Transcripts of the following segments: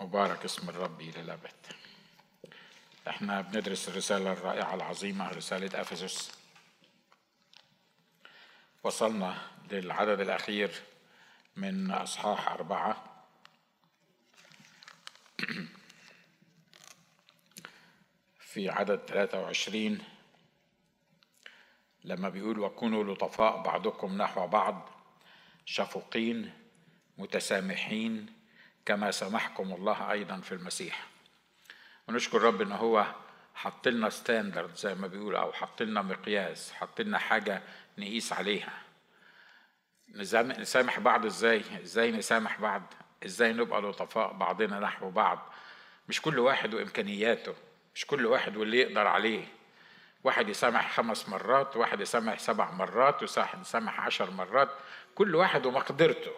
مبارك اسم الرب إلى الأبد. إحنا بندرس الرسالة الرائعة العظيمة رسالة أفسس. وصلنا للعدد الأخير من أصحاح أربعة. في عدد 23 لما بيقول وكونوا لطفاء بعضكم نحو بعض شفوقين متسامحين كما سمحكم الله أيضا في المسيح. ونشكر رب إن هو حط لنا ستاندرد زي ما بيقول أو حط لنا مقياس حط لنا حاجة نقيس عليها. نسامح بعض إزاي؟ إزاي نسامح بعض؟ إزاي نبقى لطفاء بعضنا نحو بعض؟ مش كل واحد وإمكانياته مش كل واحد واللي يقدر عليه. واحد يسامح خمس مرات واحد يسامح سبع مرات وواحد يسامح عشر مرات. كل واحد ومقدرته.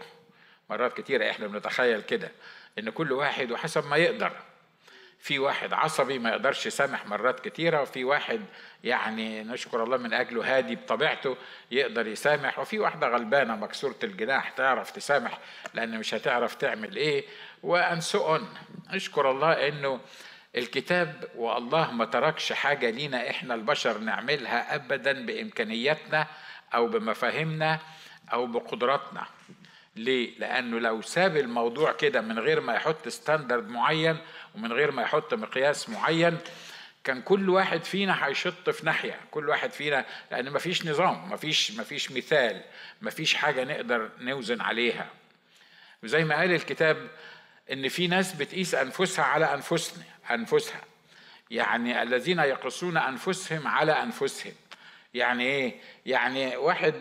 مرات كتيرة إحنا بنتخيل كده إن كل واحد وحسب ما يقدر. في واحد عصبي ما يقدرش يسامح مرات كتيرة وفي واحد يعني نشكر الله من أجله هادي بطبيعته يقدر يسامح وفي واحدة غلبانة مكسورة الجناح تعرف تسامح لأن مش هتعرف تعمل إيه وأنسؤن نشكر الله إنه الكتاب والله ما تركش حاجة لينا إحنا البشر نعملها أبدا بإمكانياتنا أو بمفاهيمنا أو بقدراتنا. ليه؟ لأنه لو ساب الموضوع كده من غير ما يحط ستاندرد معين ومن غير ما يحط مقياس معين كان كل واحد فينا هيشط في ناحية كل واحد فينا لأن مفيش نظام مفيش مفيش مثال مفيش حاجة نقدر نوزن عليها. وزي ما قال الكتاب إن في ناس بتقيس أنفسها على أنفسنا أنفسها. يعني الذين يقصون أنفسهم على أنفسهم. يعني إيه؟ يعني واحد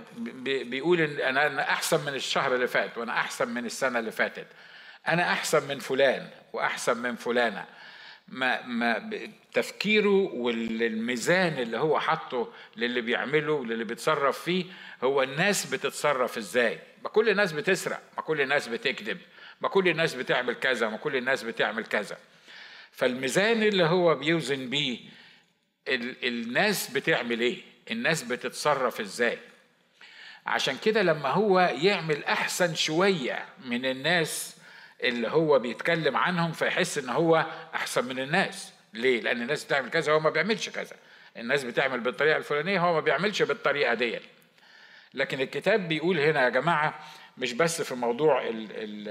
بيقول إن أنا أحسن من الشهر اللي فات وأنا أحسن من السنة اللي فاتت. أنا أحسن من فلان وأحسن من فلانة. ما ما تفكيره والميزان اللي هو حاطه للي بيعمله وللي بيتصرف فيه هو الناس بتتصرف إزاي؟ ما كل الناس بتسرق ما كل الناس بتكذب ما كل الناس بتعمل كذا ما كل الناس بتعمل كذا. فالميزان اللي هو بيوزن بيه ال الناس بتعمل إيه؟ الناس بتتصرف إزاي. عشان كده لما هو يعمل أحسن شوية من الناس اللي هو بيتكلم عنهم فيحس إن هو أحسن من الناس. ليه؟ لأن الناس بتعمل كذا هو ما بيعملش كذا. الناس بتعمل بالطريقة الفلانية هو ما بيعملش بالطريقة دي لكن الكتاب بيقول هنا يا جماعة مش بس في موضوع ال ال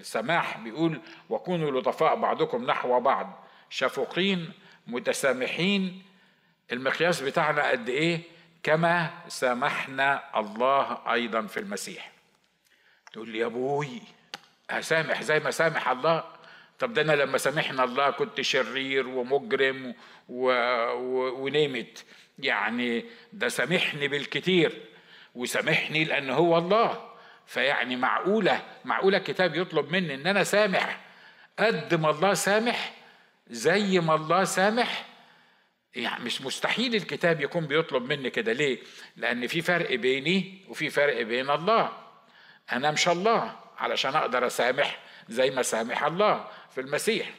السماح بيقول وكونوا لطفاء بعضكم نحو بعض شفوقين متسامحين المقياس بتاعنا قد إيه؟ كما سامحنا الله أيضا في المسيح. تقول لي يا أبوي هسامح زي ما سامح الله. طب ده أنا لما سامحنا الله كنت شرير ومجرم و... و... ونمت. يعني ده سامحني بالكتير وسامحني لأن هو الله. فيعني معقولة معقولة الكتاب يطلب مني إن أنا سامح. قد ما الله سامح زي ما الله سامح يعني مش مستحيل الكتاب يكون بيطلب مني كده. ليه؟ لأن في فرق بيني وفي فرق بين الله. أنا مش الله علشان أقدر أسامح زي ما سامح الله في المسيح.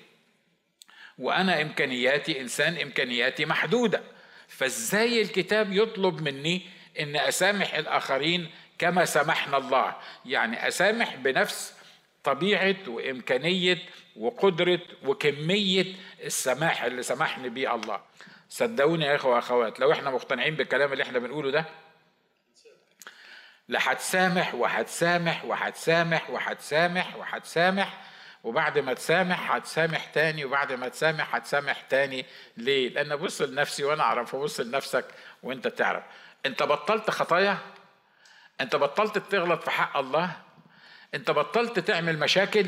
وأنا إمكانياتي إنسان إمكانياتي محدودة. فإزاي الكتاب يطلب مني إن أسامح الآخرين كما سامحنا الله؟ يعني أسامح بنفس طبيعة وإمكانية وقدرة وكمية السماح اللي سمحني بيه الله. صدقوني يا إخوة وأخوات لو إحنا مقتنعين بالكلام اللي إحنا بنقوله ده لا وهتسامح وهتسامح وهتسامح وهتسامح وبعد ما تسامح هتسامح تاني وبعد ما تسامح هتسامح تاني ليه؟ لأن بص لنفسي وأنا أعرف وبص لنفسك وأنت تعرف أنت بطلت خطايا؟ أنت بطلت تغلط في حق الله؟ أنت بطلت تعمل مشاكل؟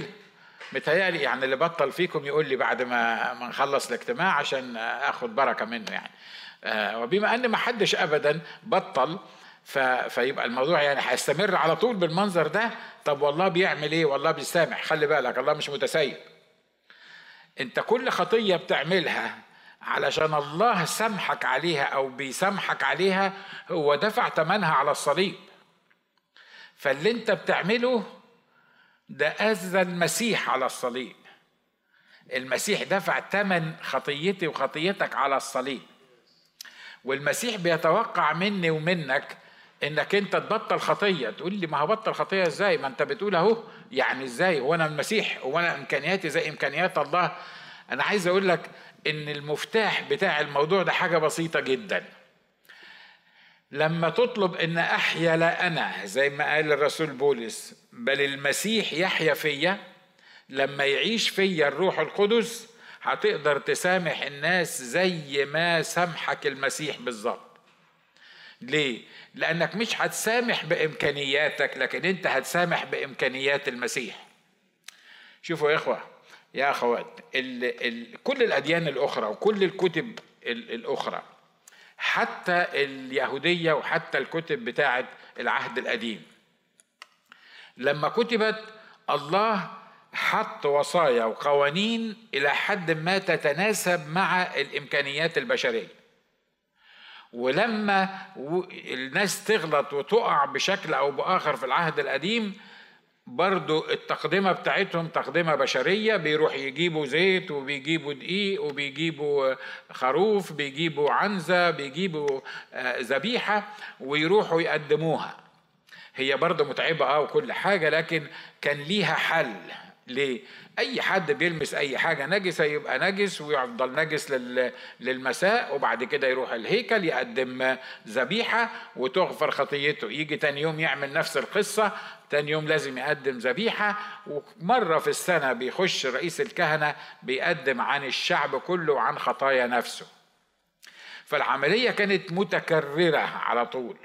متهيألي يعني اللي بطل فيكم يقول لي بعد ما ما نخلص الاجتماع عشان آخد بركة منه يعني. آه وبما أن ما حدش ابدا بطل فيبقى الموضوع يعني هيستمر على طول بالمنظر ده. طب والله بيعمل إيه؟ والله بيسامح. خلي بالك الله مش متسيب. أنت كل خطية بتعملها علشان الله سامحك عليها أو بيسامحك عليها هو دفع ثمنها على الصليب. فاللي أنت بتعمله ده أذى المسيح على الصليب. المسيح دفع ثمن خطيتي وخطيتك على الصليب. والمسيح بيتوقع مني ومنك إنك أنت تبطل خطية. تقول لي ما هبطل خطية إزاي؟ ما أنت بتقول أهو. يعني إزاي؟ هو أنا المسيح هو أنا إمكانياتي زي إمكانيات الله. أنا عايز أقول لك إن المفتاح بتاع الموضوع ده حاجة بسيطة جدا. لما تطلب إن أحيا لا أنا زي ما قال الرسول بولس بل المسيح يحيا فيا لما يعيش فيا الروح القدس هتقدر تسامح الناس زي ما سامحك المسيح بالظبط. ليه؟ لأنك مش هتسامح بإمكانياتك لكن أنت هتسامح بإمكانيات المسيح. شوفوا يا إخوة يا أخوات كل الأديان الأخرى وكل الكتب الأخرى حتى اليهودية وحتى الكتب بتاعه العهد القديم. لما كتبت الله حط وصايا وقوانين إلى حد ما تتناسب مع الإمكانيات البشرية. ولما الناس تغلط وتقع بشكل أو بآخر في العهد القديم برضو التقدمة بتاعتهم تقدمة بشرية بيروح يجيبوا زيت وبيجيبوا دقيق وبيجيبوا خروف بيجيبوا عنزة بيجيبوا آه، ذبيحة ويروحوا يقدموها. هي برضه متعبة آه وكل حاجة لكن كان ليها حل. ليه؟ أي حد بيلمس أي حاجة نجسة يبقى نجس ويفضل نجس للمساء وبعد كده يروح الهيكل يقدم ذبيحة وتغفر خطيته. يجي تاني يوم يعمل نفس القصة تاني يوم لازم يقدم ذبيحة. ومرة في السنة بيخش رئيس الكهنة بيقدم عن الشعب كله وعن خطايا نفسه. فالعملية كانت متكررة على طول.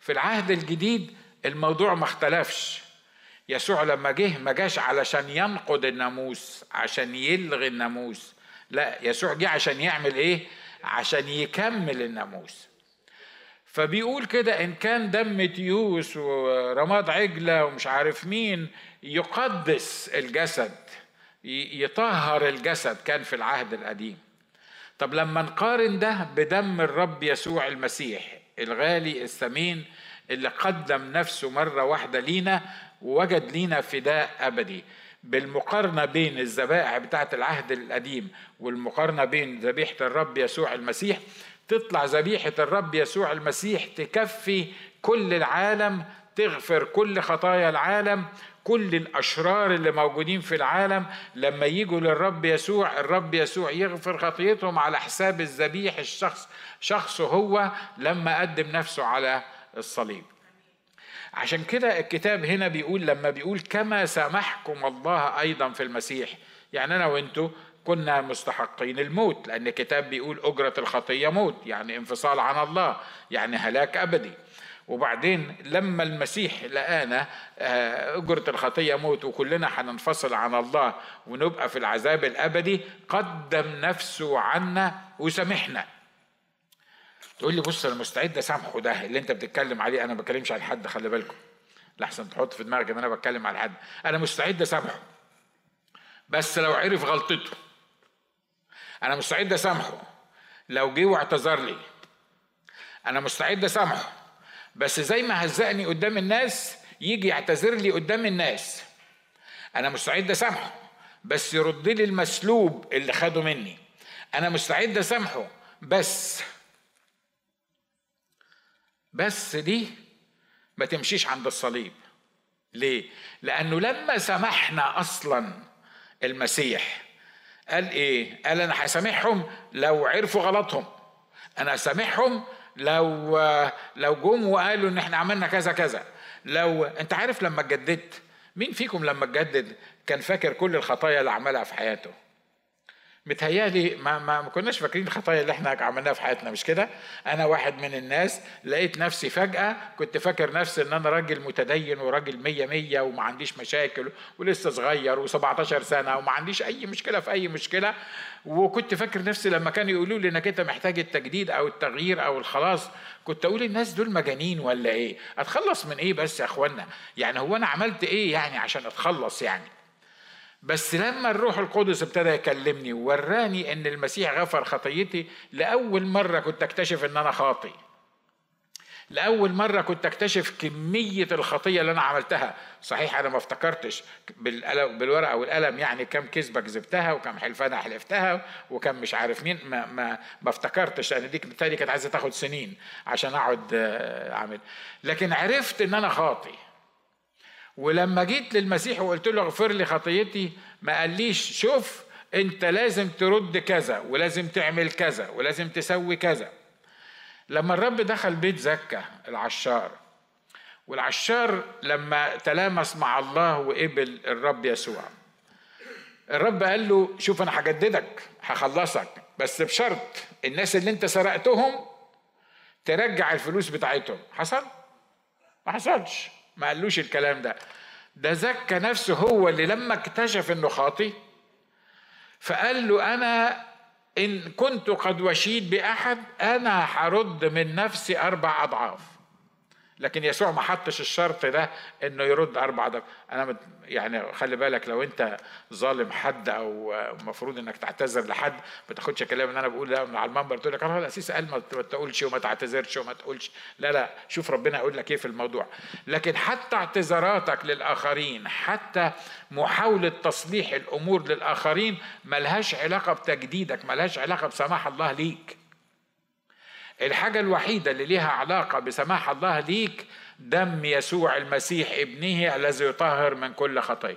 في العهد الجديد الموضوع ما اختلفش. يسوع لما جه ما جاش علشان ينقض الناموس عشان يلغي الناموس. لا يسوع جه عشان يعمل إيه؟ عشان يكمل الناموس. فبيقول كده إن كان دم تيوس ورماد عجلة ومش عارف مين يقدس الجسد يطهر الجسد كان في العهد القديم. طب لما نقارن ده بدم الرب يسوع المسيح الغالي الثمين اللي قدم نفسه مرة واحدة لينا ووجد لينا فداء أبدي. بالمقارنة بين الذبائح بتاعة العهد القديم والمقارنة بين ذبيحة الرب يسوع المسيح تطلع ذبيحة الرب يسوع المسيح تكفي كل العالم تغفر كل خطايا العالم كل الأشرار اللي موجودين في العالم. لما يجوا للرب يسوع الرب يسوع يغفر خطيتهم على حساب الذبيح الشخص شخصه هو لما قدم نفسه على الصليب. عشان كده الكتاب هنا بيقول لما بيقول كما سامحكم الله أيضا في المسيح. يعني أنا وأنتوا كنا مستحقين الموت لأن الكتاب بيقول أجرة الخطية موت يعني انفصال عن الله يعني هلاك أبدي. وبعدين لما المسيح لقانا آه، أجرة الخطية موت وكلنا هننفصل عن الله ونبقى في العذاب الأبدي قدم نفسه عنا وسامحنا تقول لي بص أنا مستعد أسامحه ده اللي أنت بتتكلم عليه. أنا ما بتكلمش عن حد خلي بالكم. لحسن تحط في دماغك إن أنا بتكلم على حد. أنا مستعد أسامحه. بس لو عرف غلطته. أنا مستعد أسامحه. لو جه واعتذر لي. أنا مستعد أسامحه. بس زي ما هزقني قدام الناس يجي يعتذر لي قدام الناس. أنا مستعد أسامحه. بس يرد لي المسلوب اللي خده مني. أنا مستعد أسامحه. بس بس دي ما تمشيش عند الصليب. ليه؟ لأنه لما سمحنا أصلا المسيح قال إيه؟ قال أنا هسامحهم لو عرفوا غلطهم. أنا هسامحهم لو لو جم وقالوا إن إحنا عملنا كذا كذا. لو أنت عارف لما اتجددت؟ مين فيكم لما اتجدد كان فاكر كل الخطايا اللي عملها في حياته؟ متهيألي ما, ما, ما كناش فاكرين الخطايا اللي إحنا عملناها في حياتنا مش كده؟ أنا واحد من الناس لقيت نفسي فجأة كنت فاكر نفسي إن أنا راجل متدين وراجل مية مية وما عنديش مشاكل ولسه صغير و17 سنة وما عنديش أي مشكلة في أي مشكلة وكنت فاكر نفسي لما كانوا يقولوا لي إنك أنت محتاج التجديد أو التغيير أو الخلاص كنت أقول الناس دول مجانين ولا إيه؟ أتخلص من إيه بس يا إخوانا؟ يعني هو أنا عملت إيه يعني عشان أتخلص يعني؟ بس لما الروح القدس ابتدى يكلمني ووراني إن المسيح غفر خطيتي لأول مرة كنت أكتشف إن أنا خاطي لأول مرة كنت أكتشف كمية الخطية اللي أنا عملتها. صحيح أنا ما افتكرتش بالورقة والقلم يعني كم كذبة كذبتها وكم حلفانة حلفتها وكم مش عارف مين. ما ما ما افتكرتش لأن دي كانت عايزة تاخد سنين عشان أقعد آه، أعمل. لكن عرفت إن أنا خاطي ولما جيت للمسيح وقلت له اغفر لي خطيتي ما قاليش شوف انت لازم ترد كذا ولازم تعمل كذا ولازم تسوي كذا. لما الرب دخل بيت زكا العشار والعشار لما تلامس مع الله وقبل الرب يسوع الرب قال له شوف أنا هجددك هخلصك بس بشرط الناس اللي انت سرقتهم ترجع الفلوس بتاعتهم. حصل؟ ما حصلش. ما قالوش الكلام ده. ده زكى نفسه هو اللي لما اكتشف إنه خاطي فقال له أنا إن كنت قد وشيت بأحد أنا هرد من نفسي أربع أضعاف. لكن يسوع ما حطش الشرط ده إنه يرد أربع ضرب أنا يعني خلي بالك لو أنت ظالم حد أو المفروض إنك تعتذر لحد ما تاخدش كلام ان أنا بقول ده على المنبر تقول لك أنا الاسيس قال ما تقولش وما تعتذرش وما تقولش. لا لا شوف ربنا يقول لك إيه في الموضوع. لكن حتى اعتذاراتك للآخرين حتى محاولة تصليح الأمور للآخرين ملهاش علاقة بتجديدك ملهاش علاقة بسماح الله ليك. الحاجة الوحيدة اللي ليها علاقة بسماح الله ليك دم يسوع المسيح ابنه الذي يطهر من كل خطية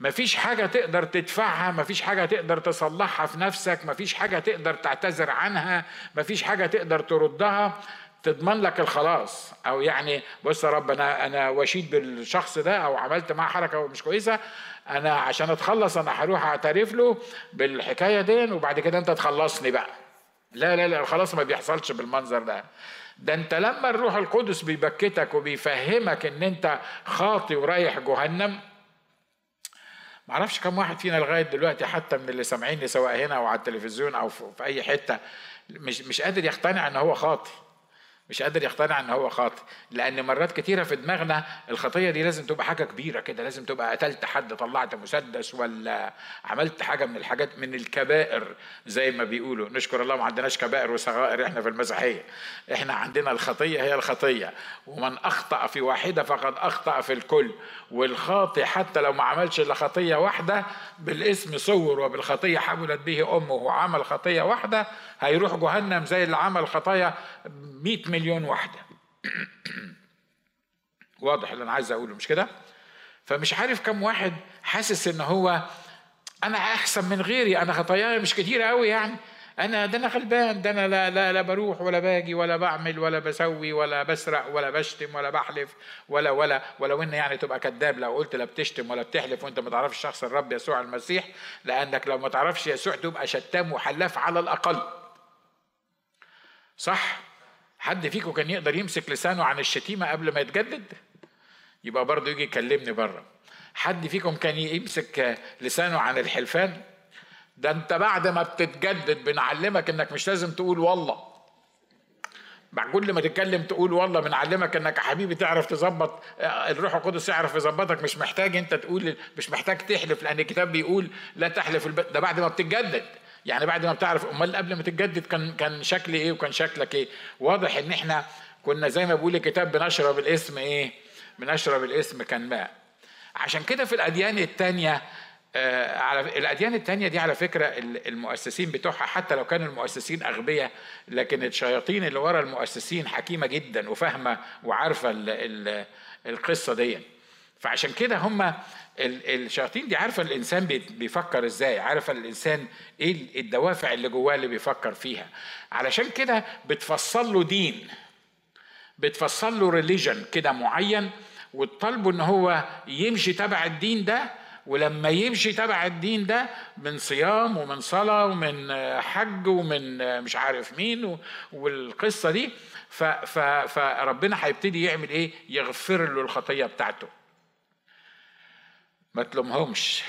مفيش حاجة تقدر تدفعها مفيش حاجة تقدر تصلحها في نفسك مفيش حاجة تقدر تعتذر عنها مفيش حاجة تقدر تردها. تضمن لك الخلاص. أو يعني بص يا رب أنا أنا وشيد بالشخص ده أو عملت معاه حركة مش كويسة. أنا عشان أتخلص أنا هروح أعترف له بالحكاية دي وبعد كده أنت تخلصني بقى. لا لا لا خلاص ما بيحصلش بالمنظر ده. ده انت لما الروح القدس بيبكتك وبيفهمك ان انت خاطي ورايح جهنم معرفش كم واحد فينا لغاية دلوقتي حتى من اللي سامعيني سواء هنا أو على التلفزيون أو في أي حتة مش مش قادر يقتنع إن هو خاطي. مش قادر يقتنع إن هو خاطئ. لأن مرات كتيرة في دماغنا الخطية دي لازم تبقى حاجة كبيرة كده لازم تبقى قتلت حد طلعت مسدس ولا عملت حاجة من الحاجات من الكبائر زي ما بيقولوا. نشكر الله ما عندناش كبائر وصغائر إحنا في المسيحية. إحنا عندنا الخطية هي الخطية. ومن أخطأ في واحدة فقد أخطأ في الكل. والخاطئ حتى لو ما عملش إلا خطية واحدة بالاسم صور وبالخطية حملت به أمه وعمل خطية واحدة هيروح جهنم زي اللي عمل خطايا 100 مليون واحدة. واضح اللي أنا عايز أقوله مش كده؟ فمش عارف كم واحد حاسس إن هو أنا أحسن من غيري أنا خطاياي مش كتير قوي يعني. أنا ده أنا غلبان ده أنا لا, لا لا بروح ولا باجي ولا بعمل ولا بسوي ولا بسرق ولا بشتم ولا بحلف ولا ولا ولو ان يعني تبقى كذاب لو قلت لا بتشتم ولا بتحلف وأنت ما تعرفش شخص الرب يسوع المسيح لأنك لو ما تعرفش يسوع تبقى شتام وحلاف على الأقل. صح؟ حد فيكم كان يقدر يمسك لسانه عن الشتيمة قبل ما يتجدد؟ يبقى برضه يجي يكلمني بره. حد فيكم كان يمسك لسانه عن الحلفان؟ ده انت بعد ما بتتجدد بنعلمك انك مش لازم تقول والله. بعد كل ما تتكلم تقول والله بنعلمك انك يا حبيبي تعرف تظبط الروح القدس يعرف يظبطك. مش محتاج انت تقول مش محتاج تحلف لأن الكتاب بيقول لا تحلف البيت ده بعد ما بتتجدد. يعني بعد ما بتعرف أمال قبل ما تتجدد كان كان شكلي إيه وكان شكلك إيه. واضح إن إحنا كنا زي ما بيقول الكتاب بنشرب الاسم إيه؟ بنشرب الاسم كان ماء عشان كده في الأديان الثانية آه على الأديان الثانية دي على فكرة المؤسسين بتوعها حتى لو كانوا المؤسسين أغبياء لكن الشياطين اللي ورا المؤسسين حكيمة جدا وفاهمة وعارفة القصة دي فعشان كده هم الشياطين دي عارفة الإنسان بيفكر إزاي عارفة الإنسان إيه الدوافع اللي جواه اللي بيفكر فيها. علشان كده بتفصل له دين بتفصل له ريليجن كده معين وتطالبه إن هو يمشي تبع الدين ده ولما يمشي تبع الدين ده من صيام ومن صلاة ومن حج ومن مش عارف مين والقصة دي فربنا هيبتدي يعمل إيه؟ يغفر له الخطية بتاعته. ما تلومهمش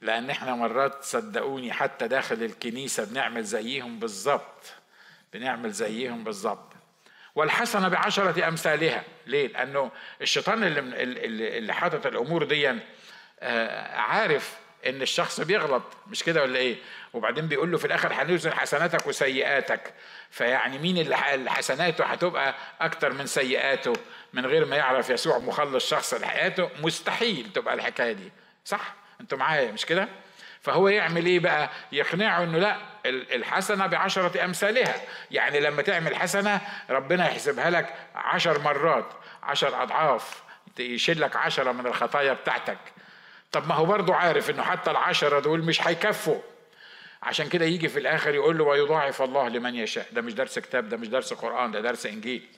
لأن إحنا مرات صدقوني حتى داخل الكنيسة بنعمل زيهم بالظبط بنعمل زيهم بالظبط والحسنة بعشرة أمثالها. ليه؟ لأنه الشيطان اللي اللي حاطط الأمور دي آه، عارف إن الشخص بيغلط مش كده ولا إيه؟ وبعدين بيقول له في الآخر هنوزن حسناتك وسيئاتك. فيعني مين اللي حسناته هتبقى أكتر من سيئاته؟ من غير ما يعرف يسوع مخلص شخص لحياته؟ مستحيل تبقى الحكاية دي. صح؟ أنتوا معايا مش كده؟ فهو يعمل إيه بقى؟ يقنعه إنه لأ الحسنة بعشرة أمثالها. يعني لما تعمل حسنة ربنا يحسبها لك عشر مرات عشر أضعاف يشيل لك عشرة من الخطايا بتاعتك. طب ما هو برضه عارف إنه حتى العشرة دول مش هيكفوا. عشان كده يجي في الآخر يقول له ويضاعف الله لمن يشاء. ده مش درس كتاب ده مش درس قرآن ده درس إنجيل.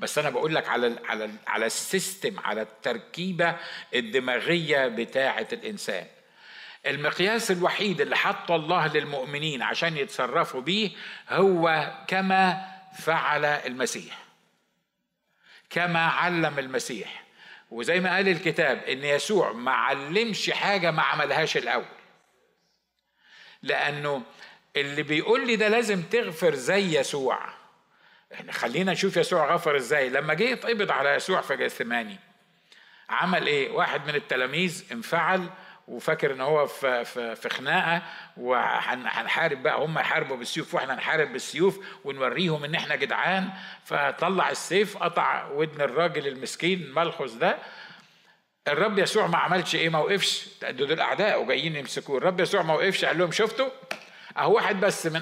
بس أنا بقول لك على ال على ال على السيستم على التركيبة الدماغية بتاعة الإنسان. المقياس الوحيد اللي حطه الله للمؤمنين عشان يتصرفوا بيه هو كما فعل المسيح. كما علم المسيح. وزي ما قال الكتاب إن يسوع ما علمش حاجة ما عملهاش الأول. لأنه اللي بيقول لي ده لازم تغفر زي يسوع. إحنا خلينا نشوف يسوع غفر إزاي. لما جه يتقبض على يسوع في جثماني عمل إيه؟ واحد من التلاميذ انفعل وفاكر إن هو في في في خناقة وهنحارب بقى هم يحاربوا بالسيوف وإحنا نحارب بالسيوف ونوريهم إن إحنا جدعان. فطلع السيف قطع ودن الراجل المسكين ملخص ده. الرب يسوع ما عملش إيه؟ ما وقفش. دول أعداء وجايين يمسكوه. الرب يسوع ما وقفش قال لهم شفتوا؟ أهو واحد بس من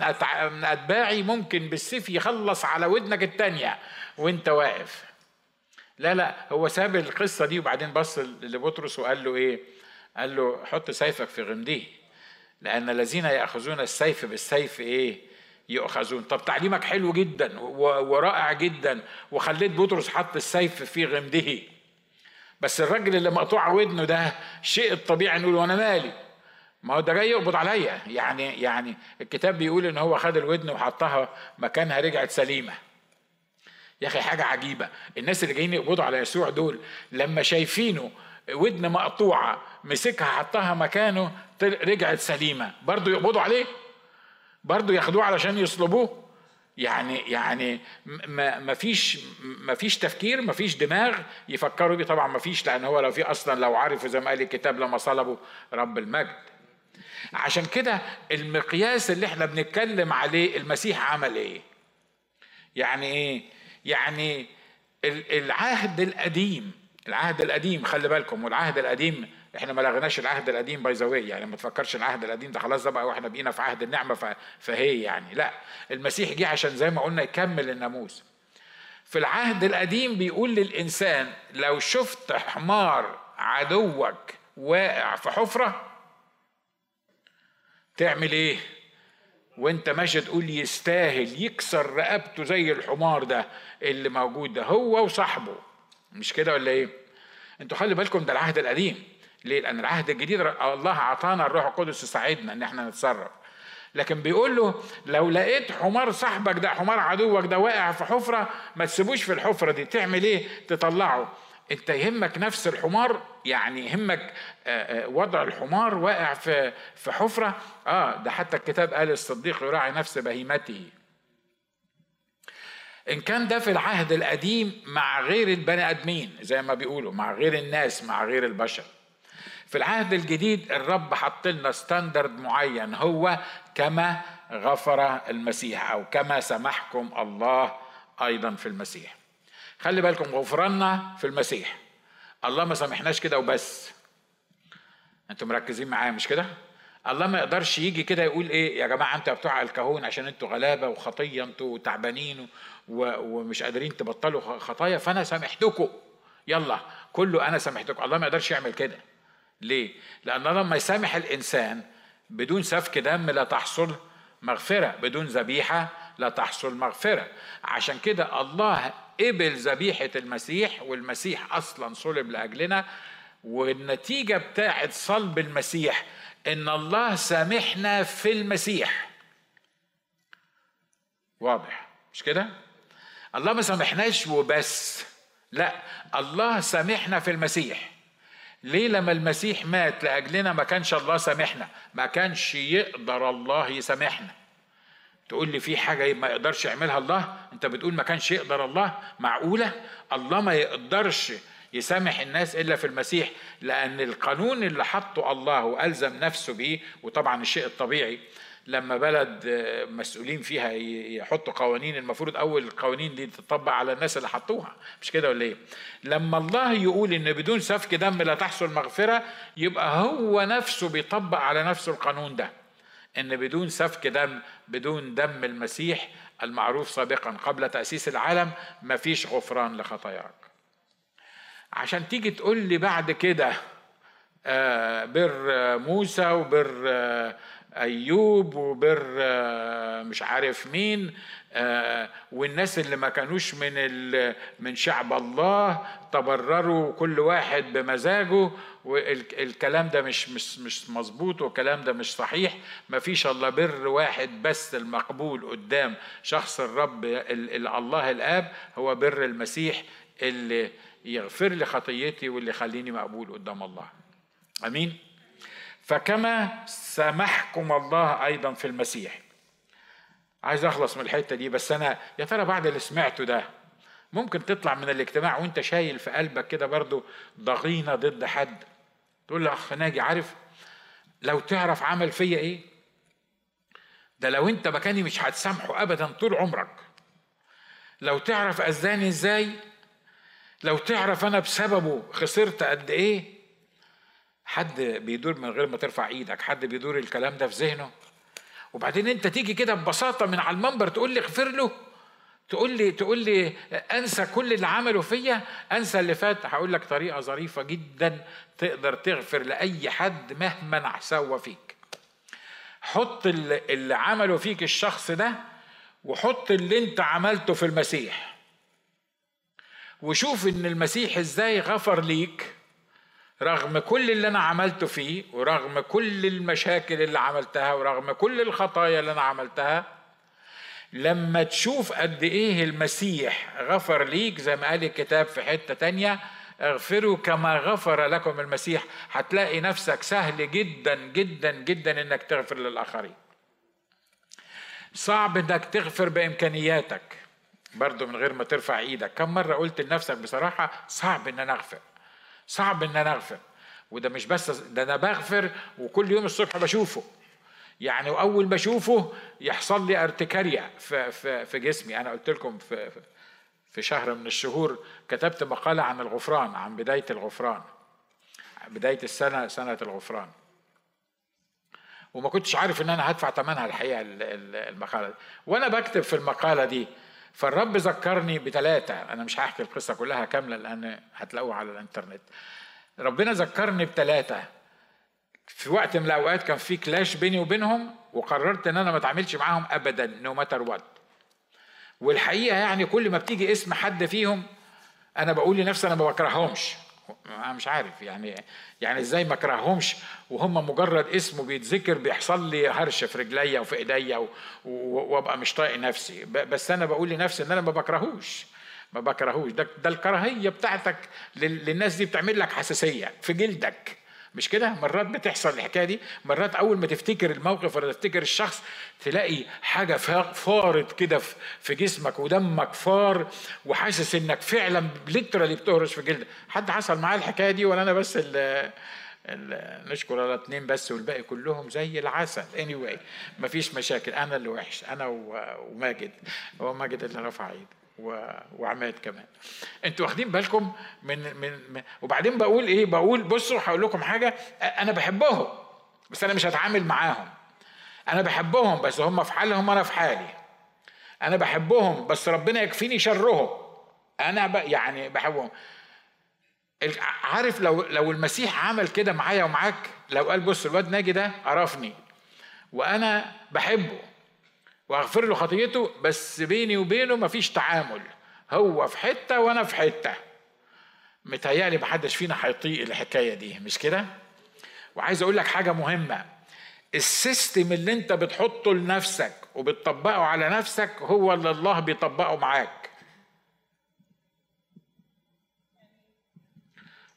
من أتباعي ممكن بالسيف يخلص على ودنك التانية. وأنت واقف. لا لا هو ساب القصة دي وبعدين بص لبطرس وقال له إيه؟ قال له حط سيفك في غمده لأن الذين يأخذون السيف بالسيف إيه؟ يؤخذون. طب تعليمك حلو جدا ورائع جدا. وخليت بطرس حط السيف في غمده بس الراجل اللي مقطوع ودنه ده شيء الطبيعي نقول وأنا مالي. ما هو ده جاي يقبض عليا. يعني يعني الكتاب بيقول إن هو خد الودن وحطها مكانها رجعت سليمة. يا أخي حاجة عجيبة. الناس اللي جايين يقبضوا على يسوع دول لما شايفينه ودن مقطوعة مسكها حطها مكانه رجعت سليمة. برضه يقبضوا عليه؟ برضه ياخدوه علشان يصلبوه؟ يعني يعني ما ما فيش ما فيش تفكير ما فيش دماغ يفكروا بيه. طبعا ما فيش لأن هو لو في أصلا لو عرفوا زي ما قال الكتاب لما صلبوا رب المجد. عشان كده المقياس اللي إحنا بنتكلم عليه المسيح عمل إيه؟ يعني إيه؟ يعني العهد القديم العهد القديم خلي بالكم والعهد القديم إحنا ما لغناش العهد القديم باي ذا يعني ما تفكرش العهد القديم ده خلاص ده بقى وإحنا بقينا في عهد النعمة فهي يعني. لا المسيح جه عشان زي ما قلنا يكمل الناموس. في العهد القديم بيقول للإنسان لو شفت حمار عدوك واقع في حفرة تعمل إيه؟ وانت ماشي تقول يستاهل يكسر رقبته زي الحمار ده اللي موجود ده هو وصاحبه. مش كده ولا إيه؟ أنتوا خلي بالكم ده العهد القديم. ليه؟ لأن العهد الجديد الله أعطانا الروح القدس يساعدنا إن إحنا نتصرف. لكن بيقول له لو لقيت حمار صاحبك ده حمار عدوك ده واقع في حفرة ما تسيبوش في الحفرة دي. تعمل إيه؟ تطلعه. انت يهمك نفس الحمار يعني يهمك وضع الحمار واقع في في حفرة. آه ده حتى الكتاب قال الصديق يراعي نفس بهيمته. إن كان ده في العهد القديم مع غير البني آدمين زي ما بيقولوا مع غير الناس مع غير البشر. في العهد الجديد الرب حط لنا ستاندرد معين هو كما غفر المسيح أو كما سمحكم الله أيضا في المسيح. خلي بالكم غفراننا في المسيح. الله ما سامحناش كده وبس. أنتوا مركزين معايا مش كده؟ الله ما يقدرش يجي كده يقول إيه يا جماعة أنتوا بتوع الكهون عشان أنتوا غلابة وخطية أنتوا تعبانين ومش قادرين تبطلوا خطايا. فأنا سامحتكم. يلا كله أنا سامحتكم. الله ما يقدرش يعمل كده. ليه؟ لأن الله لما يسامح الإنسان بدون سفك دم لا تحصل مغفرة بدون ذبيحة لا تحصل مغفرة. عشان كده الله قبل ذبيحة المسيح والمسيح أصلا صلب لأجلنا والنتيجة بتاعه صلب المسيح إن الله سامحنا في المسيح. واضح؟ مش كده؟ الله ما سامحناش وبس. لا الله سامحنا في المسيح. ليه لما المسيح مات لأجلنا ما كانش الله سامحنا؟ ما كانش يقدر الله يسامحنا. تقول لي في حاجة ما يقدرش يعملها الله؟ أنت بتقول ما كانش يقدر الله؟ معقولة؟ الله ما يقدرش يسامح الناس إلا في المسيح لأن القانون اللي حطه الله وألزم نفسه بيه وطبعا الشيء الطبيعي لما بلد مسؤولين فيها يحطوا قوانين المفروض أول القوانين دي تطبق على الناس اللي حطوها. مش كده ولا إيه؟ لما الله يقول إن بدون سفك دم لا تحصل مغفرة يبقى هو نفسه بيطبق على نفسه القانون ده. إن بدون سفك دم بدون دم المسيح المعروف سابقا قبل تأسيس العالم مفيش غفران لخطاياك. عشان تيجي تقول لي بعد كده آه، بر موسى وبر آه، أيوب وبر آه، مش عارف مين آه، والناس اللي ما كانوش من من شعب الله تبرروا كل واحد بمزاجه والكلام ده مش مش مش مظبوط والكلام ده مش صحيح. ما فيش إلا بر واحد بس المقبول قدام شخص الرب الله الآب هو بر المسيح اللي يغفر لي خطيتي واللي يخليني مقبول قدام الله. آمين. فكما سامحكم الله أيضا في المسيح. عايز أخلص من الحتة دي بس أنا يا ترى بعد اللي سمعته ده ممكن تطلع من الاجتماع وأنت شايل في قلبك كده برضو ضغينة ضد حد؟ تقول له أخ ناجي عارف لو تعرف عمل فيا إيه؟ ده لو أنت مكاني مش هتسامحه ابدا طول عمرك. لو تعرف أذاني إزاي؟ لو تعرف أنا بسببه خسرت قد إيه؟ حد بيدور من غير ما ترفع إيدك حد بيدور الكلام ده في ذهنه. وبعدين انت تيجي كده ببساطة من على المنبر تقول لي اغفر له تقول لي تقول لي انسى كل اللي عمله فيا انسى اللي فات. هقول لك طريقة ظريفة جدا تقدر تغفر لأي حد مهما سوى فيك. حط اللي عمله فيك الشخص ده وحط اللي انت عملته في المسيح. وشوف إن المسيح إزاي غفر ليك. رغم كل اللي أنا عملته فيه ورغم كل المشاكل اللي عملتها ورغم كل الخطايا اللي أنا عملتها لما تشوف قد إيه المسيح غفر ليك زي ما قال الكتاب في حتة تانية اغفروا كما غفر لكم المسيح هتلاقي نفسك سهل جدا جدا جدا إنك تغفر للآخرين. صعب إنك تغفر بإمكانياتك برضه من غير ما ترفع إيدك. كم مرة قلت لنفسك بصراحة صعب إن أنا أغفر. صعب إن أنا أغفر. وده مش بس ده أنا بغفر وكل يوم الصبح بشوفه. يعني واول ما أشوفه يحصل لي ارتكاريا في, في, في جسمي. أنا قلت لكم في في شهر من الشهور كتبت مقالة عن الغفران عن بداية الغفران. بداية السنة سنة الغفران. وما كنتش عارف إن أنا هدفع ثمنها الحقيقة المقالة. دي وأنا بكتب في المقالة دي فالرب ذكرني بثلاثة أنا مش هحكي القصة كلها كاملة لأن هتلاقوها على الإنترنت. ربنا ذكرني بثلاثة في وقت من الأوقات كان في كلاش بيني وبينهم وقررت إن أنا ما أتعاملش معاهم أبدا no matter what والحقيقة يعني كل ما بتيجي اسم حد فيهم أنا بقول لنفسي أنا ما بكرههمش. أنا مش عارف يعني يعني إزاي ما اكرههمش وهم مجرد اسمه بيتذكر بيحصل لي هرش في رجليا وفي إيديا وأبقى مش طايق نفسي. بس أنا بقول لنفسي إن أنا ما بكرهوش. ما بكرهوش. ده, ده الكراهية بتاعتك للناس دي بتعمل لك حساسية في جلدك. مش كده؟ مرات بتحصل الحكاية دي. مرات أول ما تفتكر الموقف ولا تفتكر الشخص تلاقي حاجة فارت كده في جسمك ودمك فار وحاسس إنك فعلا ليترالي بتهرش في جلدك. حد حصل معاه الحكاية دي ولا أنا بس اللي نشكر على اتنين بس والباقي كلهم زي العسل. اني anyway مفيش مشاكل. أنا اللي وحش. أنا وماجد. هو ماجد اللي رفع ايده وعماد كمان. أنتوا واخدين بالكم من, من من وبعدين بقول إيه بقول بصوا هقول لكم حاجة أنا بحبهم بس أنا مش هتعامل معاهم. أنا بحبهم بس هم في حالهم أنا في حالي. أنا بحبهم بس ربنا يكفيني شرهم. أنا ب... يعني بحبهم. عارف لو لو المسيح عمل كده معايا ومعاك لو قال بص الواد ناجي ده عرفني وأنا بحبه. واغفر له خطيته بس بيني وبينه مفيش تعامل. هو في حتة وأنا في حتة. متهيألي محدش فينا هيطيق الحكاية دي مش كده؟ وعايز أقول لك حاجة مهمة. السيستم اللي أنت بتحطه لنفسك وبتطبقه على نفسك هو اللي الله بيطبقه معاك.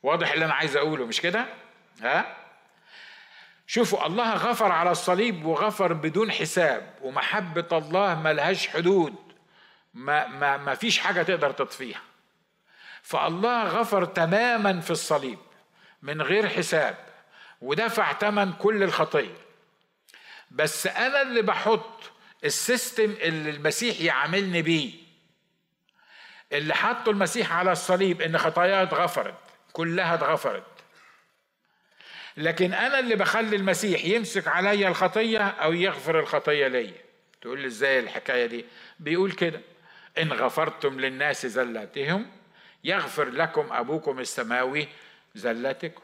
واضح اللي أنا عايز أقوله مش كده؟ ها؟ شوفوا الله غفر على الصليب وغفر بدون حساب ومحبة الله ملهاش حدود ما, ما, ما فيش حاجة تقدر تطفيها. فالله غفر تماما في الصليب من غير حساب ودفع ثمن كل الخطية. بس أنا اللي بحط السيستم اللي المسيح يعاملني بيه. اللي حطه المسيح على الصليب إن خطاياه اتغفرت كلها اتغفرت. لكن أنا اللي بخلي المسيح يمسك عليا الخطية أو يغفر الخطية ليا. تقول لي إزاي الحكاية دي؟ بيقول كده إن غفرتم للناس زلاتهم يغفر لكم أبوكم السماوي زلتكم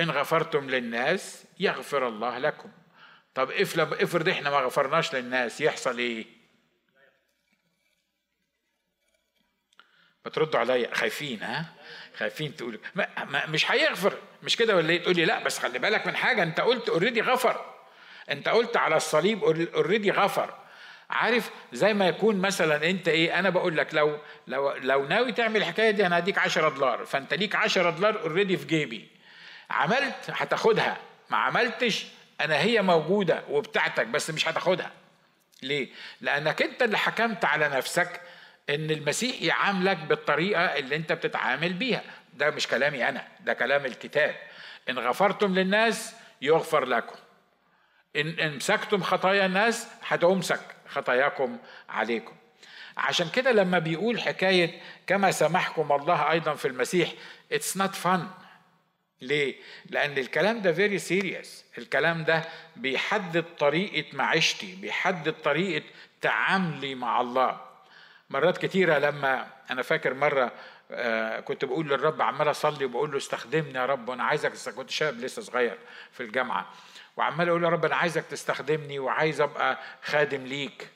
إن غفرتم للناس يغفر الله لكم. طب افرض إحنا ما غفرناش للناس يحصل إيه؟ بتردوا عليا خايفين ها؟ خايفين تقولوا. ما ما مش هيغفر. مش كده ولا إيه؟ تقول لي لا بس خلي بالك من حاجة. أنت قلت already غفر. أنت قلت على الصليب already غفر. عارف زي ما يكون مثلا أنت إيه؟ أنا بقول لك لو لو لو ناوي تعمل الحكاية دي أنا هديك 10 دولار. فأنت ليك 10 دولار already في جيبي. عملت هتاخدها. ما عملتش أنا هي موجودة وبتاعتك بس مش هتاخدها. ليه؟ لأنك أنت اللي حكمت على نفسك. إن المسيح يعاملك بالطريقة اللي أنت بتتعامل بيها. ده مش كلامي أنا ده كلام الكتاب. إن غفرتم للناس يغفر لكم. إن إمسكتم خطايا الناس هتمسك خطاياكم عليكم. عشان كده لما بيقول حكاية كما سمحكم الله أيضا في المسيح it's not fun ليه؟ لأن الكلام ده very serious الكلام ده بيحدد طريقة معيشتي بيحدد طريقة تعاملي مع الله. مرات كتيرة لما أنا فاكر مرة آه كنت بقول للرب عمال أصلي وبقول له استخدمني يا رب وأنا عايزك كنت شاب لسه صغير في الجامعة وعمال أقول يا رب أنا عايزك تستخدمني وعايز أبقى خادم ليك.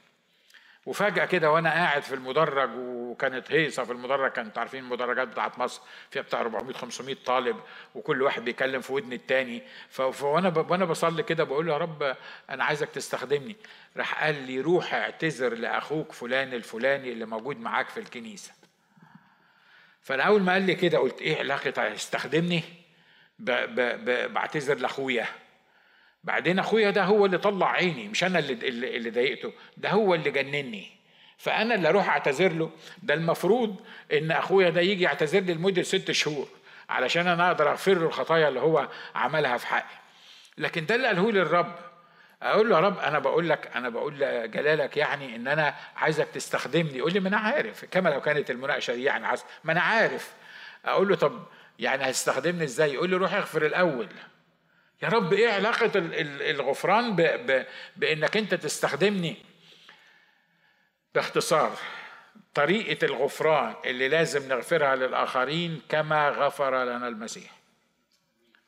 وفجأة كده وأنا قاعد في المدرج وكانت هيصة في المدرج كانت عارفين المدرجات بتاعت مصر فيها بتاع 400 500 طالب وكل واحد بيكلم في ودن التاني. فأنا وأنا بصلي كده بقول له يا رب أنا عايزك تستخدمني. راح قال لي روح اعتذر لأخوك فلان الفلاني اللي موجود معاك في الكنيسة. فأنا أول ما قال لي كده قلت إيه علاقة استخدمني بعتذر لأخويا. بعدين أخويا ده هو اللي طلع عيني مش أنا اللي اللي ضايقته ده هو اللي جنني. فأنا اللي أروح أعتذر له. ده المفروض إن أخويا ده يجي يعتذر لي لمدة ست شهور علشان أنا أقدر أغفر له الخطايا اللي هو عملها في حقي. لكن ده اللي قاله لي الرب. أقول له يا رب أنا بقول لك أنا بقول لجلالك يعني إن أنا عايزك تستخدمني. يقول لي ما أنا عارف. كما لو كانت المناقشة دي يعني عز ما أنا عارف. أقول له طب يعني هتستخدمني إزاي؟ يقول لي روح اغفر الأول. يا رب إيه علاقة الغفران بإنك أنت تستخدمني باختصار؟ طريقة الغفران اللي لازم نغفرها للآخرين كما غفر لنا المسيح.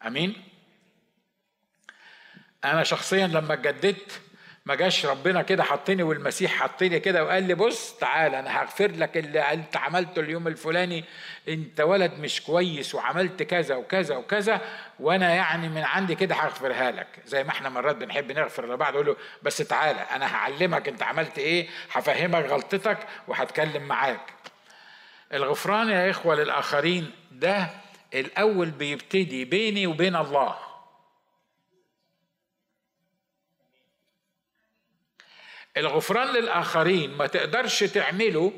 أمين؟ أنا شخصيا لما اتجددت ما جاش ربنا كده حطني والمسيح حطني كده وقال لي بص تعال أنا هغفر لك اللي انت عملته اليوم الفلاني. انت ولد مش كويس وعملت كذا وكذا وكذا وأنا يعني من عندي كده هغفرها لك. زي ما إحنا مرات بنحب نغفر لبعض أقول له بس تعالى أنا هعلمك انت عملت إيه هفهمك غلطتك وهتكلم معاك. الغفران يا إخوة للآخرين ده الأول بيبتدي بيني وبين الله. الغفران للآخرين ما تقدرش تعمله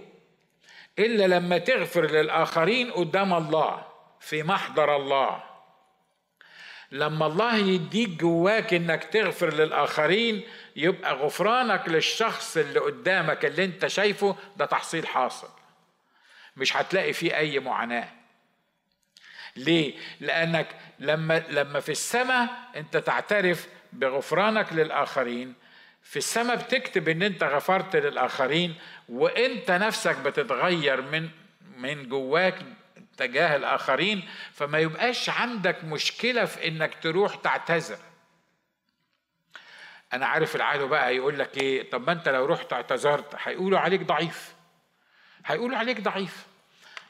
إلا لما تغفر للآخرين قدام الله في محضر الله. لما الله يديك جواك إنك تغفر للآخرين يبقى غفرانك للشخص اللي قدامك اللي أنت شايفه ده تحصيل حاصل. مش هتلاقي فيه أي معاناة. ليه؟ لأنك لما لما في السماء أنت تعترف بغفرانك للآخرين في السماء بتكتب إن أنت غفرت للآخرين وأنت نفسك بتتغير من من جواك تجاه الآخرين فما يبقاش عندك مشكلة في إنك تروح تعتذر. أنا عارف العدو بقى يقول لك إيه طب ما أنت لو رحت اعتذرت هيقولوا عليك ضعيف. هيقولوا عليك ضعيف.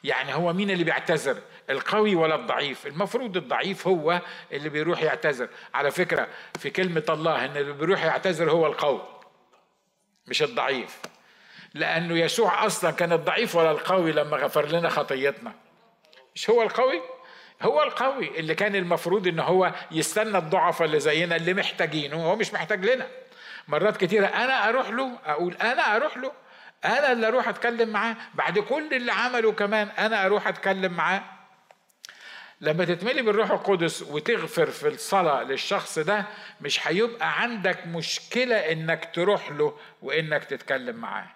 يعني هو مين اللي بيعتذر؟ القوي ولا الضعيف. المفروض الضعيف هو اللي بيروح يعتذر. على فكرة في كلمة الله إن اللي بيروح يعتذر هو القوي مش الضعيف. لأنه يسوع أصلا كان الضعيف ولا القوي لما غفر لنا خطيتنا مش هو القوي؟ هو القوي اللي كان المفروض إن هو يستنى الضعفاء اللي زينا اللي محتاجينه هو مش محتاج لنا. مرات كتيرة أنا أروح له أقول أنا أروح له أنا اللي أروح أتكلم معاه. بعد كل اللي عمله كمان أنا أروح أتكلم معاه. لما تتملي بالروح القدس وتغفر في الصلاة للشخص ده مش هيبقى عندك مشكلة إنك تروح له وإنك تتكلم معاه.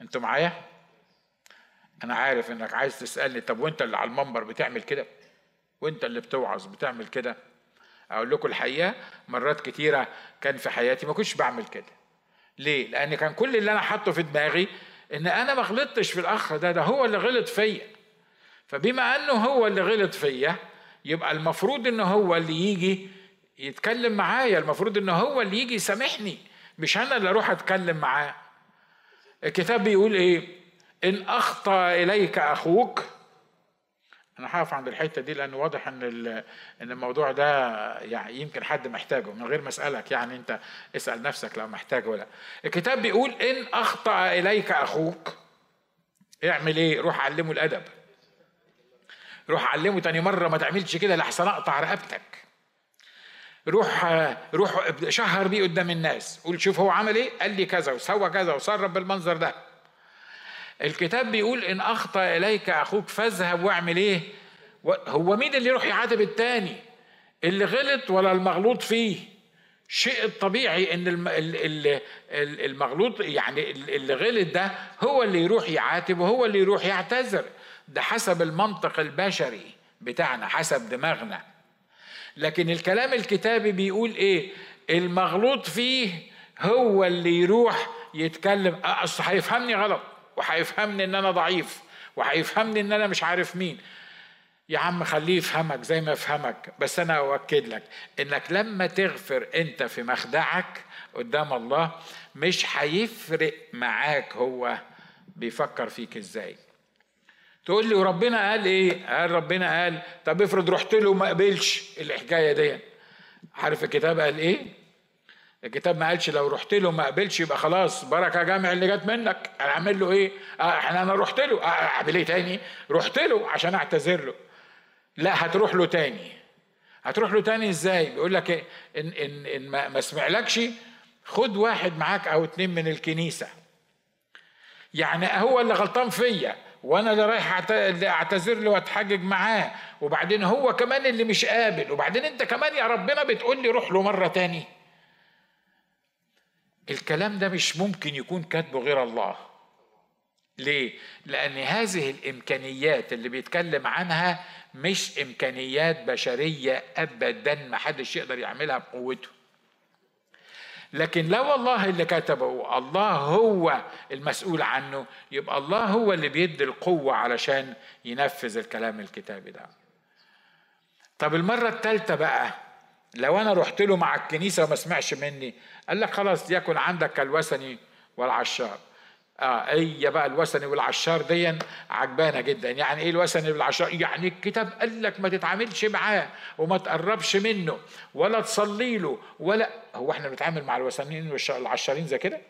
أنتوا معايا؟ أنا عارف إنك عايز تسألني طب وأنت اللي على المنبر بتعمل كده؟ وأنت اللي بتوعظ بتعمل كده؟ أقول لكم الحقيقة مرات كتيرة كان في حياتي ما كنتش بعمل كده. ليه؟ لأن كان كل اللي أنا حاطه في دماغي إن أنا ما غلطتش في الأخ ده ده هو اللي غلط فيا. فبما أنه هو اللي غلط فيا يبقى المفروض إنه هو اللي يجي يتكلم معايا. المفروض إنه هو اللي يجي يسامحني. مش أنا اللي أروح أتكلم معاه. الكتاب بيقول إيه؟ إن أخطأ إليك أخوك. أنا هقف عند الحتة دي لأن واضح إن إن الموضوع ده يعني يمكن حد محتاجه من غير ما أسألك. يعني أنت اسأل نفسك لو محتاجه ولا الكتاب بيقول إن أخطأ إليك أخوك. اعمل إيه؟ روح علمه الأدب. روح علمه تاني مرة ما تعملش كده لحسن أقطع رقبتك. روح روح شهر بيه قدام الناس. قول شوف هو عمل إيه؟ قال لي كذا وسوى كذا وصرف بالمنظر ده. الكتاب بيقول إن أخطأ إليك أخوك فاذهب واعمل إيه؟ هو مين اللي يروح يعاتب التاني؟ اللي غلط ولا المغلوط فيه؟ شيء الطبيعي إن المغلوط يعني اللي غلط ده هو اللي يروح يعاتب وهو اللي يروح يعتذر. ده حسب المنطق البشري بتاعنا حسب دماغنا. لكن الكلام الكتابي بيقول إيه؟ المغلوط فيه هو اللي يروح يتكلم. أصل هيفهمني غلط وهيفهمني إن أنا ضعيف وهيفهمني إن أنا مش عارف مين. يا عم خليه يفهمك زي ما يفهمك بس أنا أؤكد لك إنك لما تغفر أنت في مخدعك قدام الله مش هيفرق معاك هو بيفكر فيك إزاي. تقول لي وربنا قال إيه؟ قال ربنا قال طب افرض رحت له ما قبلش الحكاية دي. عارف الكتاب قال إيه؟ الكتاب ما قالش لو رحت له ما قبلش يبقى خلاص بركة جامع اللي جت منك. أنا أعمل له إيه؟ إحنا أنا رحت له. أعمل إيه تاني؟ رحت له عشان أعتذر له. لا هتروح له تاني. هتروح له تاني إزاي؟ بيقول لك إيه؟ إن إن إن ما سمعلكش خد واحد معاك أو اتنين من الكنيسة. يعني هو اللي غلطان فيا. وأنا اللي رايح اعتذر له واتحجج معاه وبعدين هو كمان اللي مش قابل وبعدين انت كمان يا ربنا بتقول لي روح له مرة تاني. الكلام ده مش ممكن يكون كاتبه غير الله. ليه؟ لأن هذه الإمكانيات اللي بيتكلم عنها مش إمكانيات بشرية ابدا ما حدش يقدر يعملها بقوته. لكن لو الله اللي كتبه الله هو المسؤول عنه. يبقى الله هو اللي بيدي القوة علشان ينفذ الكلام الكتابي ده. طب المرة الثالثة بقى لو أنا رحت له مع الكنيسة وما سمعش مني قال لك خلاص يكن عندك الوثني والعشار آه هي بقى الوثني والعشار دي عجبانه جدا. يعني إيه الوثني والعشار؟ يعني الكتاب قال لك ما تتعاملش معاه وما تقربش منه ولا تصلي له ولا هو إحنا بنتعامل مع الوثنيين والعشارين زي كده؟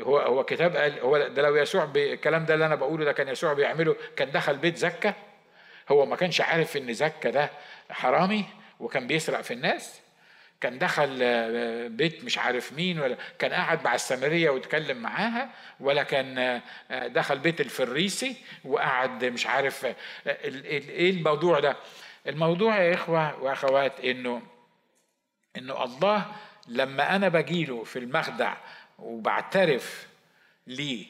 هو هو كتاب قال هو ده لو يسوع الكلام ده اللي أنا بقوله ده كان يسوع بيعمله كان دخل بيت زكا؟ هو ما كانش عارف إن زكا ده حرامي وكان بيسرق في الناس؟ كان دخل آه، بيت مش عارف مين ولا كان قاعد مع السامرية واتكلم معاها ولا كان آه، دخل بيت الفريسي وقعد مش عارف آه، إيه الموضوع ده؟ الموضوع يا إخوة وأخوات إنه إنه الله لما أنا بجيله في المخدع وبعترف ليه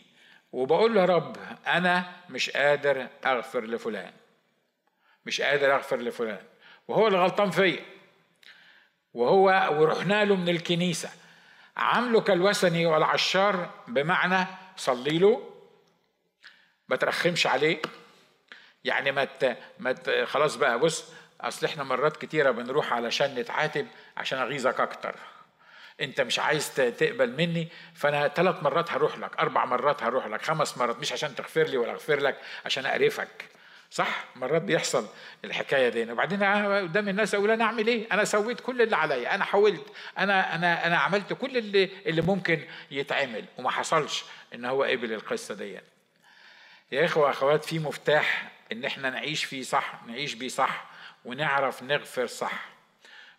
وبقول له يا رب أنا مش قادر أغفر لفلان مش قادر أغفر لفلان وهو اللي غلطان فيا. وهو ورحنا له من الكنيسة. عامله كالوثني والعشار بمعنى صلي له ما ترخمش عليه. يعني ما ما خلاص بقى بص أصل إحنا مرات كتيرة بنروح علشان نتعاتب عشان أغيظك أكتر. أنت مش عايز تقبل مني فأنا ثلاث مرات هروح لك أربع مرات هروح لك خمس مرات مش عشان تغفر لي ولا أغفر لك عشان أقرفك. صح؟ مرات بيحصل الحكاية دي. وبعدين قدام الناس أقول أنا أعمل إيه؟ أنا سويت كل اللي عليا. أنا حاولت. أنا أنا أنا عملت كل اللي اللي ممكن يتعمل. وما حصلش إن هو قبل القصة دي. يا إخوة اخوات في مفتاح إن إحنا نعيش فيه صح نعيش بيه صح ونعرف نغفر صح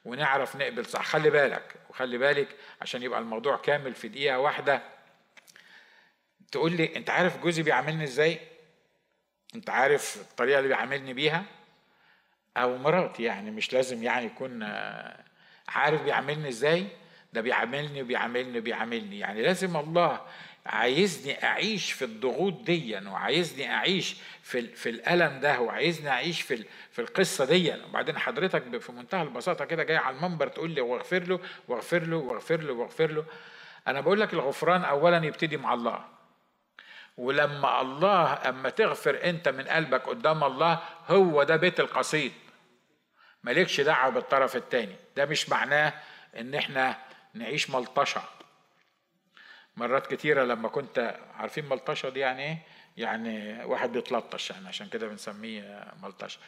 ونعرف نقبل صح. خلي بالك وخلي بالك عشان يبقى الموضوع كامل في دقيقة واحدة. تقول لي أنت عارف جوزي بيعاملني إزاي؟ انت عارف الطريقة اللي بيعاملني بيها؟ أو مراتي يعني مش لازم يعني يكون آه، عارف بيعاملني إزاي؟ ده بيعاملني وبيعاملني وبيعاملني. يعني لازم الله عايزني أعيش في الضغوط دي وعايزني أعيش في في الألم ده وعايزني أعيش في في القصة دي. وبعدين حضرتك في منتهى البساطة كده جاي على المنبر تقول لي واغفر له واغفر له واغفر له واغفر له. أنا بقول لك الغفران اولا يبتدي مع الله. ولما الله أما تغفر أنت من قلبك قدام الله هو ده بيت القصيد. مالكش دعوة بالطرف الثاني ده مش معناه إن إحنا نعيش ملطشة. مرات كتيرة لما كنت عارفين ملطشة دي يعني إيه؟ يعني واحد بيتلطش يعني عشان كده بنسميه ملطشة.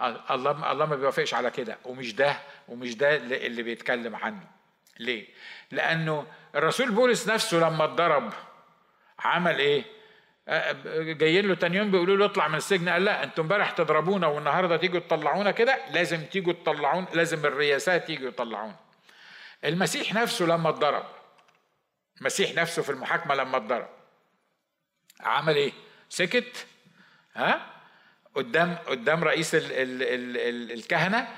الله الله ما بيوافقش على كده. ومش ده ومش ده اللي بيتكلم عنه. ليه؟ لأنه الرسول بولس نفسه لما اتضرب عمل إيه؟ جايين له تاني يوم بيقولوا له اطلع من السجن. قال لا أنتوا امبارح تضربونا والنهارده تيجوا تطلعونا كده لازم تيجوا تطلعون لازم الرياسات يجوا يطلعونا. المسيح نفسه لما اتضرب المسيح نفسه في المحاكمة لما اتضرب عمل إيه؟ سكت ها؟ قدام قدام رئيس ال ال ال ال الكهنة.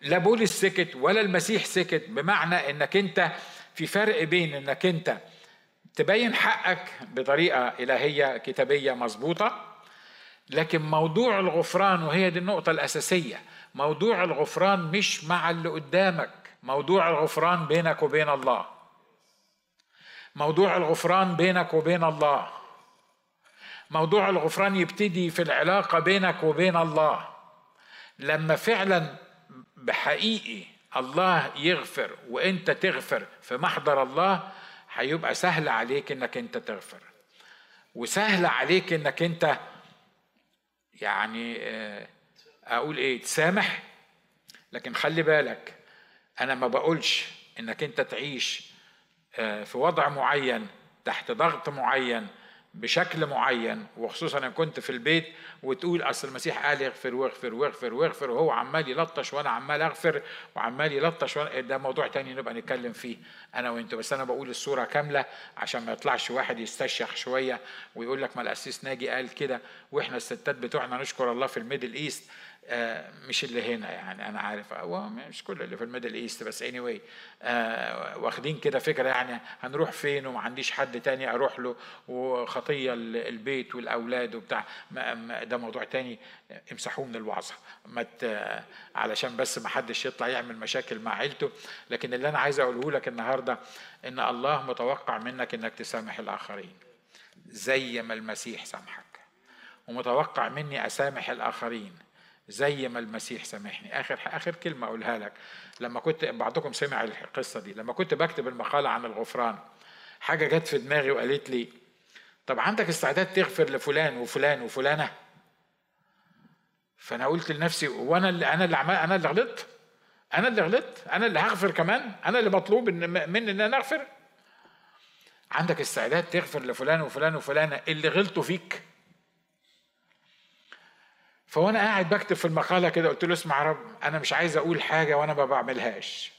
لا بولس سكت ولا المسيح سكت بمعنى انك انت في فرق بين انك انت تبين حقك بطريقة إلهية كتابية مظبوطة لكن موضوع الغفران وهي دي النقطة الأساسية موضوع الغفران مش مع اللي قدامك موضوع الغفران بينك وبين الله. موضوع الغفران بينك وبين الله. موضوع الغفران يبتدي في العلاقة بينك وبين الله. لما فعلا بحقيقي الله يغفر وأنت تغفر في محضر الله هيبقى سهل عليك إنك أنت تغفر. وسهل عليك إنك أنت يعني آه، أقول إيه تسامح. لكن خلي بالك أنا ما بقولش إنك أنت تعيش آه، في وضع معين تحت ضغط معين بشكل معين وخصوصا إن كنت في البيت وتقول أصل المسيح قال يغفر واغفر واغفر واغفر وهو عمال يلطش وأنا عمال أغفر وعمال يلطش وأنا ده موضوع تاني نبقى نتكلم فيه أنا وأنت. بس أنا بقول الصورة كاملة عشان ما يطلعش واحد يستشيخ شوية ويقول لك ما القسيس ناجي قال كده وإحنا الستات بتوعنا نشكر الله في ال Middle East مش اللي هنا يعني أنا عارف. هو مش كل اللي في ال Middle East بس any anyway آه، واخدين كده فكرة يعني هنروح فين وما عنديش حد تاني أروح له وخطية البيت والأولاد وبتاع. ده موضوع تاني. امسحوه من الوعظة. علشان بس ما حدش يطلع يعمل مشاكل مع عيلته. لكن اللي أنا عايز أقوله لك النهارده إن الله متوقع منك إنك تسامح الآخرين زي ما المسيح سامحك. ومتوقع مني أسامح الآخرين زي ما المسيح سامحني. آخر آخر كلمة أقولها لك. لما كنت بعضكم سمع القصة دي. لما كنت بكتب المقالة عن الغفران حاجة جت في دماغي وقالت لي طب عندك استعداد تغفر لفلان وفلان وفلانة؟ فأنا قلت لنفسي وأنا اللي أنا اللي عمال أنا اللي غلطت؟ أنا اللي غلطت؟ أنا اللي هغفر كمان؟ أنا اللي مطلوب مني إن أنا أغفر؟ عندك استعداد تغفر لفلان وفلان وفلانة اللي غلطوا فيك؟ فوانا قاعد بكتب في المقالة كده قلت له اسمع يا رب أنا مش عايز أقول حاجة وأنا ما بعملهاش.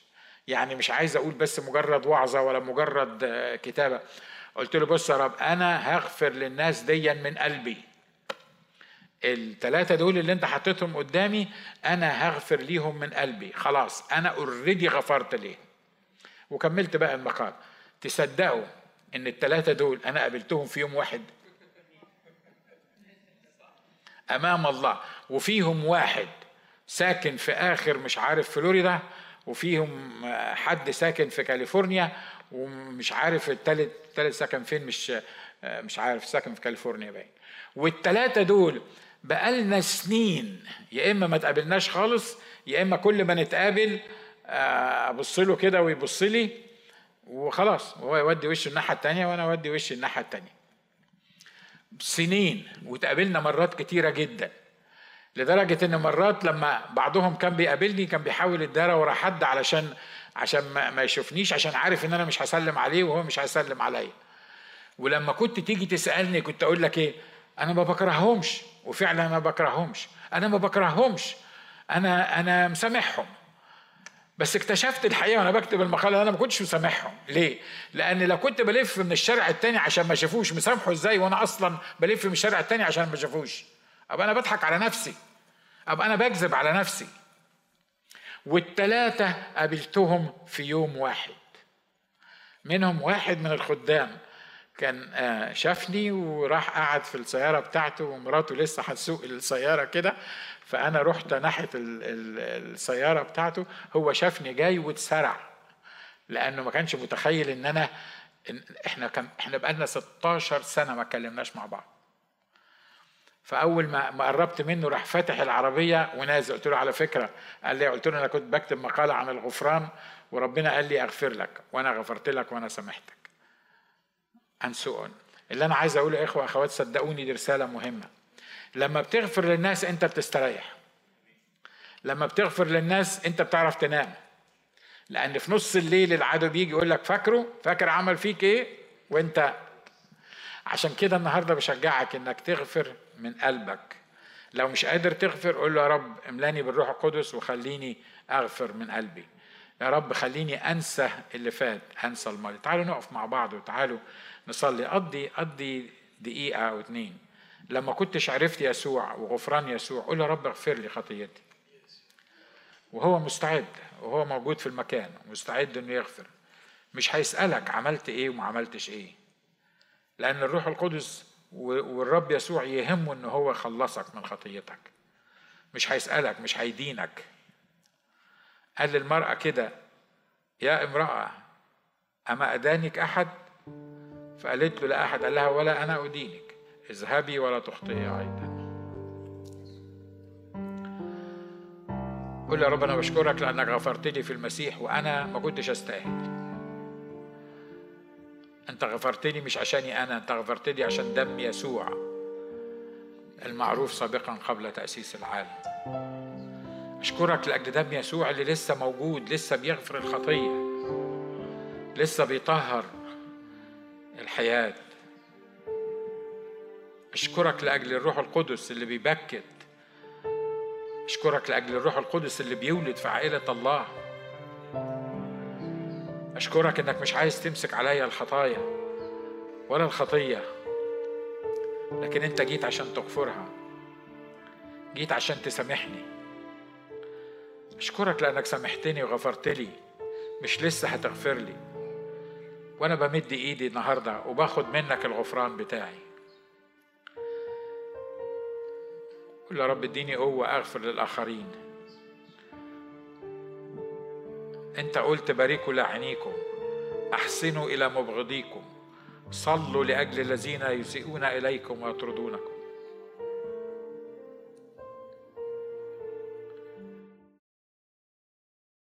يعني مش عايز أقول بس مجرد وعظة ولا مجرد كتابة. قلت له بص يا رب أنا هغفر للناس ديا من قلبي. الثلاثه دول اللي أنت حطيتهم قدامي أنا هغفر ليهم من قلبي. خلاص أنا اوريدي غفرت ليه وكملت بقى المقال. تصدقوا إن الثلاثه دول أنا قابلتهم في يوم واحد أمام الله. وفيهم واحد ساكن في آخر مش عارف فلوريدا. وفيهم حد ساكن في كاليفورنيا. ومش عارف التالت التالت ساكن فين مش مش عارف ساكن في كاليفورنيا باين. والتلاتة دول بقالنا سنين يا إما ما تقابلناش خالص يا إما كل ما نتقابل آه، أبص له كده ويبص لي. وخلاص هو يودي وشه الناحية التانية وأنا أودي وشي الناحية التانية. سنين وتقابلنا مرات كتيرة جدا. لدرجة إن مرات لما بعضهم كان بيقابلني كان بيحاول يدارى ورا حد علشان عشان ما يشوفنيش عشان عارف إن أنا مش هسلم عليه وهو مش هيسلم عليا. ولما كنت تيجي تسألني كنت أقول لك إيه؟ أنا ما بكرههمش. وفعلا أنا ما بكرههمش. أنا ما بكرههمش. أنا أنا مسامحهم. بس اكتشفت الحقيقة وأنا بكتب المقاله أنا ما كنتش مسامحهم ليه؟ لأن لو كنت بلف من الشارع التاني عشان ما شافوش مسامحه إزاي وأنا أصلا بلف من الشارع التاني عشان ما شافوش أبقى أنا بضحك على نفسي. أبقى أنا بكذب على نفسي. والتلاتة قابلتهم في يوم واحد. منهم واحد من الخدام. كان آه، شافني وراح قعد في السيارة بتاعته ومراته لسه هتسوق السيارة كده. فأنا رحت ناحية السيارة بتاعته هو شافني جاي واتسرع لأنه ما كانش متخيل إن أنا إن إحنا كان إحنا بقالنا 16 سنة ما اتكلمناش مع بعض. فأول ما ما قربت منه راح فاتح العربية ونازل. قلت له على فكرة قال لي قلت له أنا كنت بكتب مقالة عن الغفران وربنا قال لي أغفر لك وأنا غفرت لك وأنا سامحتك. So on. اللي أنا عايز أقوله يا إخوة أخوات صدقوني دي رسالة مهمة. لما بتغفر للناس انت بتستريح. لما بتغفر للناس انت بتعرف تنام. لأن في نص الليل العدو بيجي يقول لك فاكره؟ فاكر عمل فيك إيه؟ وانت. عشان كده النهارده بشجعك إنك تغفر من قلبك. لو مش قادر تغفر قول له يا رب املاني بالروح القدس وخليني أغفر من قلبي. يا رب خليني أنسى اللي فات أنسى الماضي. تعالوا نقف مع بعض وتعالوا نصلي. قضي قضي دقيقة أو اتنين. لما كنتش عرفت يسوع وغفران يسوع قول يا رب اغفر لي خطيتي. وهو مستعد وهو موجود في المكان مستعد إنه يغفر. مش هيسألك عملت إيه وما عملتش إيه. لأن الروح القدس والرب يسوع يهمه إن هو يخلصك من خطيتك. مش هيسألك مش هيدينك. قال للمرأة كده يا امرأة أما أدانك أحد؟ فقالت له لا أحد قال لها ولا أنا أدينك. اذهبي ولا تخطئي أيضا قول يا رب أنا بشكرك لأنك غفرت لي في المسيح وأنا ما كنتش أستاهل. أنت غفرتني مش عشاني أنا أنت غفرتني عشان دم يسوع المعروف سابقا قبل تأسيس العالم. أشكرك لأجل دم يسوع اللي لسه موجود لسه بيغفر الخطية لسه بيطهر الحياة. اشكرك لأجل الروح القدس اللي بيبكت. اشكرك لأجل الروح القدس اللي بيولد في عائلة الله. أشكرك إنك مش عايز تمسك عليا الخطايا ولا الخطية لكن أنت جيت عشان تغفرها. جيت عشان تسامحني. أشكرك لأنك سامحتني وغفرت لي مش لسه هتغفر لي. وأنا بمد إيدي النهاردة وباخد منك الغفران بتاعي. قول يا رب اديني قوة أغفر للآخرين. أنت قلت باركوا لعينيكم أحسنوا إلى مبغضيكم صلوا لأجل الذين يسيئون إليكم ويطردونكم.